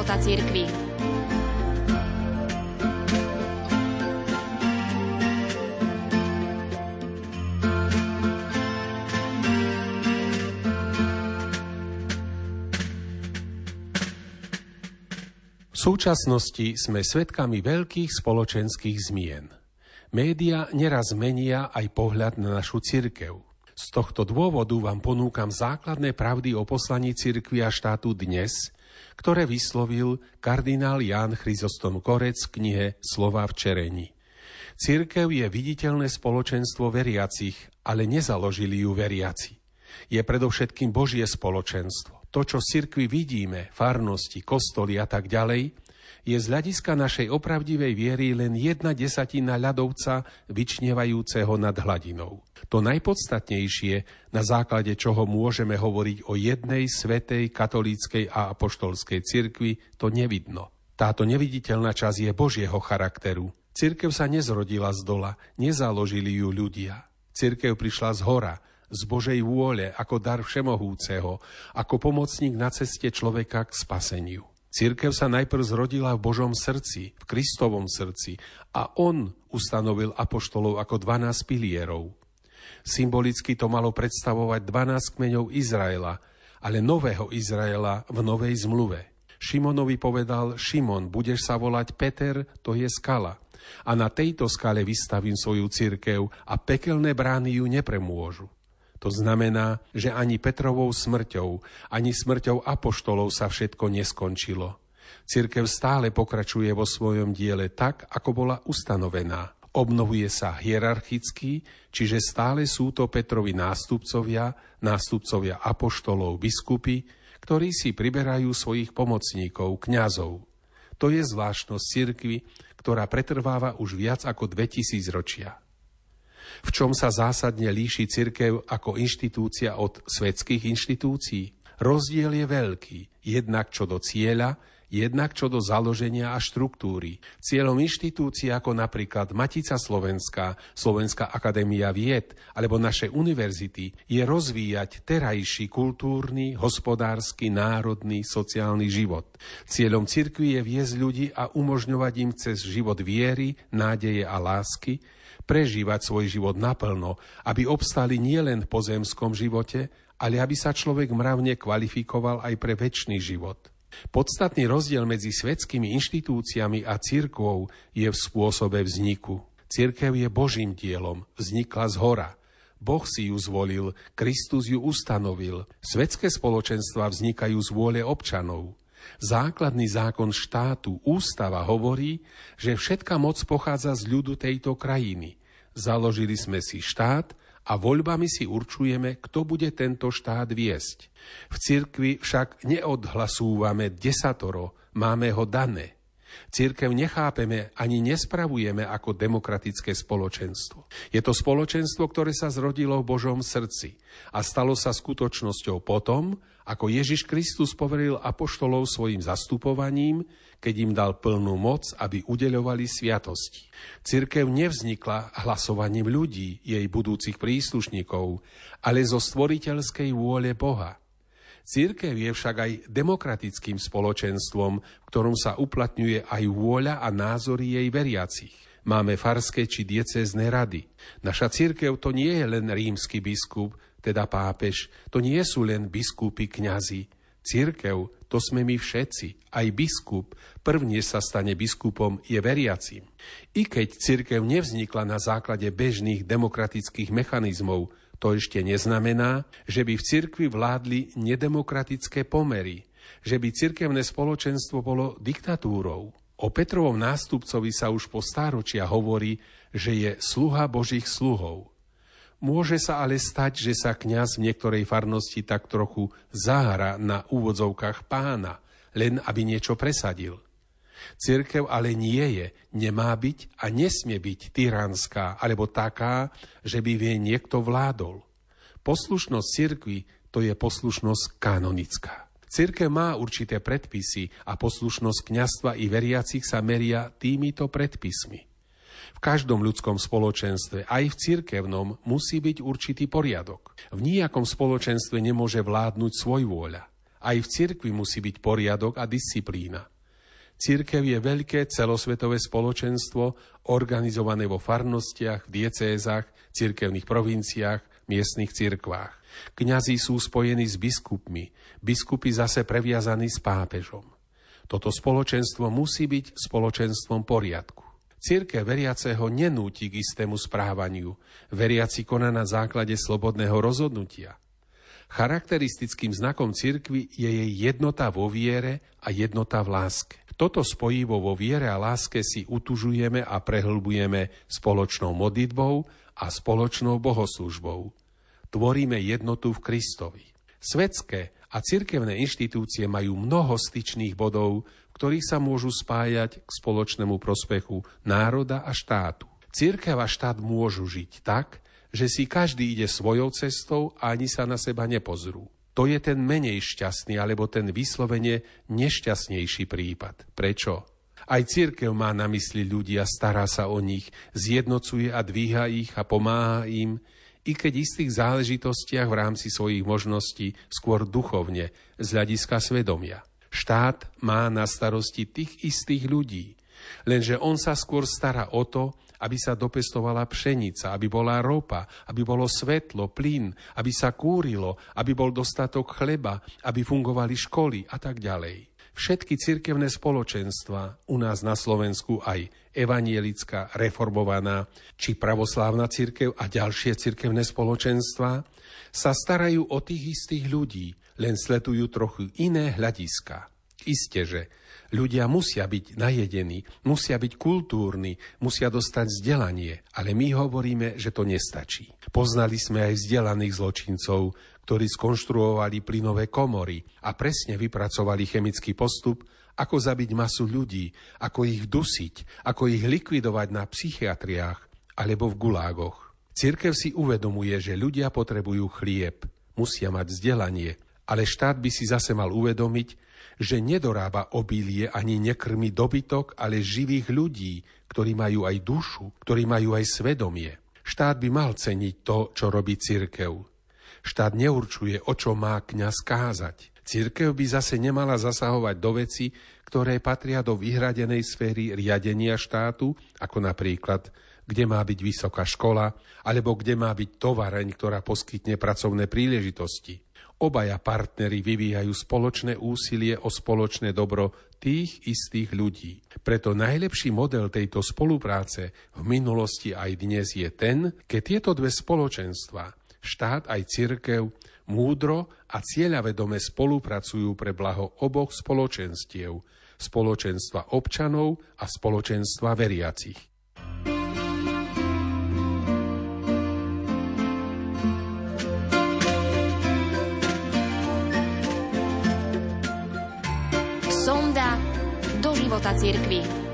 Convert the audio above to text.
života cirkvi. V súčasnosti sme svedkami veľkých spoločenských zmien. Média neraz menia aj pohľad na našu cirkev. Z tohto dôvodu vám ponúkam základné pravdy o poslaní cirkvi a štátu dnes, ktoré vyslovil kardinál Ján Chryzostom Korec v knihe Slova v čerení. Cirkev je viditeľné spoločenstvo veriacich, ale nezaložili ju veriaci. Je predovšetkým Božie spoločenstvo to, čo v cirkvi vidíme, farnosti, kostoly a tak ďalej, je z hľadiska našej opravdivej viery len jedna desatina ľadovca vyčnevajúceho nad hladinou. To najpodstatnejšie, na základe čoho môžeme hovoriť o jednej svetej katolíckej a apoštolskej cirkvi, to nevidno. Táto neviditeľná časť je Božieho charakteru. Cirkev sa nezrodila z dola, nezaložili ju ľudia. Cirkev prišla z hora, z Božej vôle, ako dar všemohúceho, ako pomocník na ceste človeka k spaseniu. Církev sa najprv zrodila v Božom srdci, v Kristovom srdci a on ustanovil apoštolov ako 12 pilierov. Symbolicky to malo predstavovať 12 kmeňov Izraela, ale nového Izraela v novej zmluve. Šimonovi povedal, Šimon, budeš sa volať Peter, to je skala. A na tejto skale vystavím svoju církev a pekelné brány ju nepremôžu. To znamená, že ani Petrovou smrťou, ani smrťou apoštolov sa všetko neskončilo. Cirkev stále pokračuje vo svojom diele tak, ako bola ustanovená. Obnovuje sa hierarchicky, čiže stále sú to Petrovi nástupcovia, nástupcovia apoštolov, biskupy, ktorí si priberajú svojich pomocníkov, kňazov. To je zvláštnosť cirkvy, ktorá pretrváva už viac ako 2000 ročia. V čom sa zásadne líši cirkev ako inštitúcia od svetských inštitúcií? Rozdiel je veľký, jednak čo do cieľa, jednak čo do založenia a štruktúry. Cieľom inštitúcií ako napríklad Matica Slovenská, Slovenská akadémia vied alebo naše univerzity je rozvíjať terajší kultúrny, hospodársky, národný, sociálny život. Cieľom cirkvi je viesť ľudí a umožňovať im cez život viery, nádeje a lásky, prežívať svoj život naplno, aby obstali nielen v pozemskom živote, ale aby sa človek mravne kvalifikoval aj pre väčší život. Podstatný rozdiel medzi svetskými inštitúciami a cirkvou je v spôsobe vzniku. Cirkev je Božím dielom, vznikla z hora. Boh si ju zvolil, Kristus ju ustanovil. Svetské spoločenstva vznikajú z vôle občanov. Základný zákon štátu, ústava hovorí, že všetká moc pochádza z ľudu tejto krajiny. Založili sme si štát a voľbami si určujeme, kto bude tento štát viesť. V cirkvi však neodhlasúvame desatoro, máme ho dané. Církev nechápeme ani nespravujeme ako demokratické spoločenstvo. Je to spoločenstvo, ktoré sa zrodilo v Božom srdci a stalo sa skutočnosťou potom, ako Ježiš Kristus poveril apoštolov svojim zastupovaním, keď im dal plnú moc, aby udeľovali sviatosti. Cirkev nevznikla hlasovaním ľudí, jej budúcich príslušníkov, ale zo stvoriteľskej vôle Boha. Církev je však aj demokratickým spoločenstvom, v ktorom sa uplatňuje aj vôľa a názory jej veriacich. Máme farské či diecézne rady. Naša církev to nie je len rímsky biskup, teda pápež, to nie sú len biskupy, kňazi. Církev, to sme my všetci, aj biskup, prvne sa stane biskupom, je veriacim. I keď církev nevznikla na základe bežných demokratických mechanizmov, to ešte neznamená, že by v cirkvi vládli nedemokratické pomery, že by cirkevné spoločenstvo bolo diktatúrou. O Petrovom nástupcovi sa už po stáročia hovorí, že je sluha Božích sluhov. Môže sa ale stať, že sa kňaz v niektorej farnosti tak trochu zahra na úvodzovkách pána, len aby niečo presadil. Cirkev ale nie je, nemá byť a nesmie byť tyranská alebo taká, že by vie niekto vládol. Poslušnosť cirkvi to je poslušnosť kanonická. Cirkev má určité predpisy a poslušnosť kňastva i veriacich sa meria týmito predpismi. V každom ľudskom spoločenstve, aj v cirkevnom, musí byť určitý poriadok. V nejakom spoločenstve nemôže vládnuť svoj vôľa. Aj v cirkvi musí byť poriadok a disciplína. Církev je veľké celosvetové spoločenstvo, organizované vo farnostiach, diecézach, cirkevných provinciách, miestnych cirkvách. Kňazí sú spojení s biskupmi, biskupy zase previazaní s pápežom. Toto spoločenstvo musí byť spoločenstvom poriadku. Círke veriaceho nenúti k istému správaniu. Veriaci koná na základe slobodného rozhodnutia. Charakteristickým znakom cirkvy je jej jednota vo viere a jednota v láske. Toto spojivo vo viere a láske si utužujeme a prehlbujeme spoločnou modlitbou a spoločnou bohoslužbou. Tvoríme jednotu v Kristovi. Svetské a cirkevné inštitúcie majú mnoho styčných bodov, ktorí sa môžu spájať k spoločnému prospechu národa a štátu. Církev a štát môžu žiť tak, že si každý ide svojou cestou a ani sa na seba nepozrú. To je ten menej šťastný alebo ten vyslovene nešťastnejší prípad. Prečo? Aj církev má na mysli ľudia, stará sa o nich, zjednocuje a dvíha ich a pomáha im, i keď istých záležitostiach v rámci svojich možností skôr duchovne, z hľadiska svedomia. Štát má na starosti tých istých ľudí, lenže on sa skôr stará o to, aby sa dopestovala pšenica, aby bola ropa, aby bolo svetlo, plyn, aby sa kúrilo, aby bol dostatok chleba, aby fungovali školy a tak ďalej. Všetky cirkevné spoločenstva, u nás na Slovensku aj evanielická, reformovaná či pravoslávna cirkev a ďalšie cirkevné spoločenstva, sa starajú o tých istých ľudí, len sletujú trochu iné hľadiska. Isté, že ľudia musia byť najedení, musia byť kultúrni, musia dostať vzdelanie, ale my hovoríme, že to nestačí. Poznali sme aj vzdelaných zločincov, ktorí skonštruovali plynové komory a presne vypracovali chemický postup, ako zabiť masu ľudí, ako ich dusiť, ako ich likvidovať na psychiatriách alebo v gulágoch. Cirkev si uvedomuje, že ľudia potrebujú chlieb, musia mať vzdelanie, ale štát by si zase mal uvedomiť, že nedorába obilie ani nekrmi dobytok, ale živých ľudí, ktorí majú aj dušu, ktorí majú aj svedomie. Štát by mal ceniť to, čo robí cirkev. Štát neurčuje, o čo má kňaz kázať. Cirkev by zase nemala zasahovať do veci, ktoré patria do vyhradenej sféry riadenia štátu, ako napríklad kde má byť vysoká škola, alebo kde má byť tovareň, ktorá poskytne pracovné príležitosti. Obaja partnery vyvíjajú spoločné úsilie o spoločné dobro tých istých ľudí. Preto najlepší model tejto spolupráce v minulosti aj dnes je ten, keď tieto dve spoločenstva, štát aj cirkev, múdro a cieľavedome spolupracujú pre blaho oboch spoločenstiev, spoločenstva občanov a spoločenstva veriacich. Cirkvi.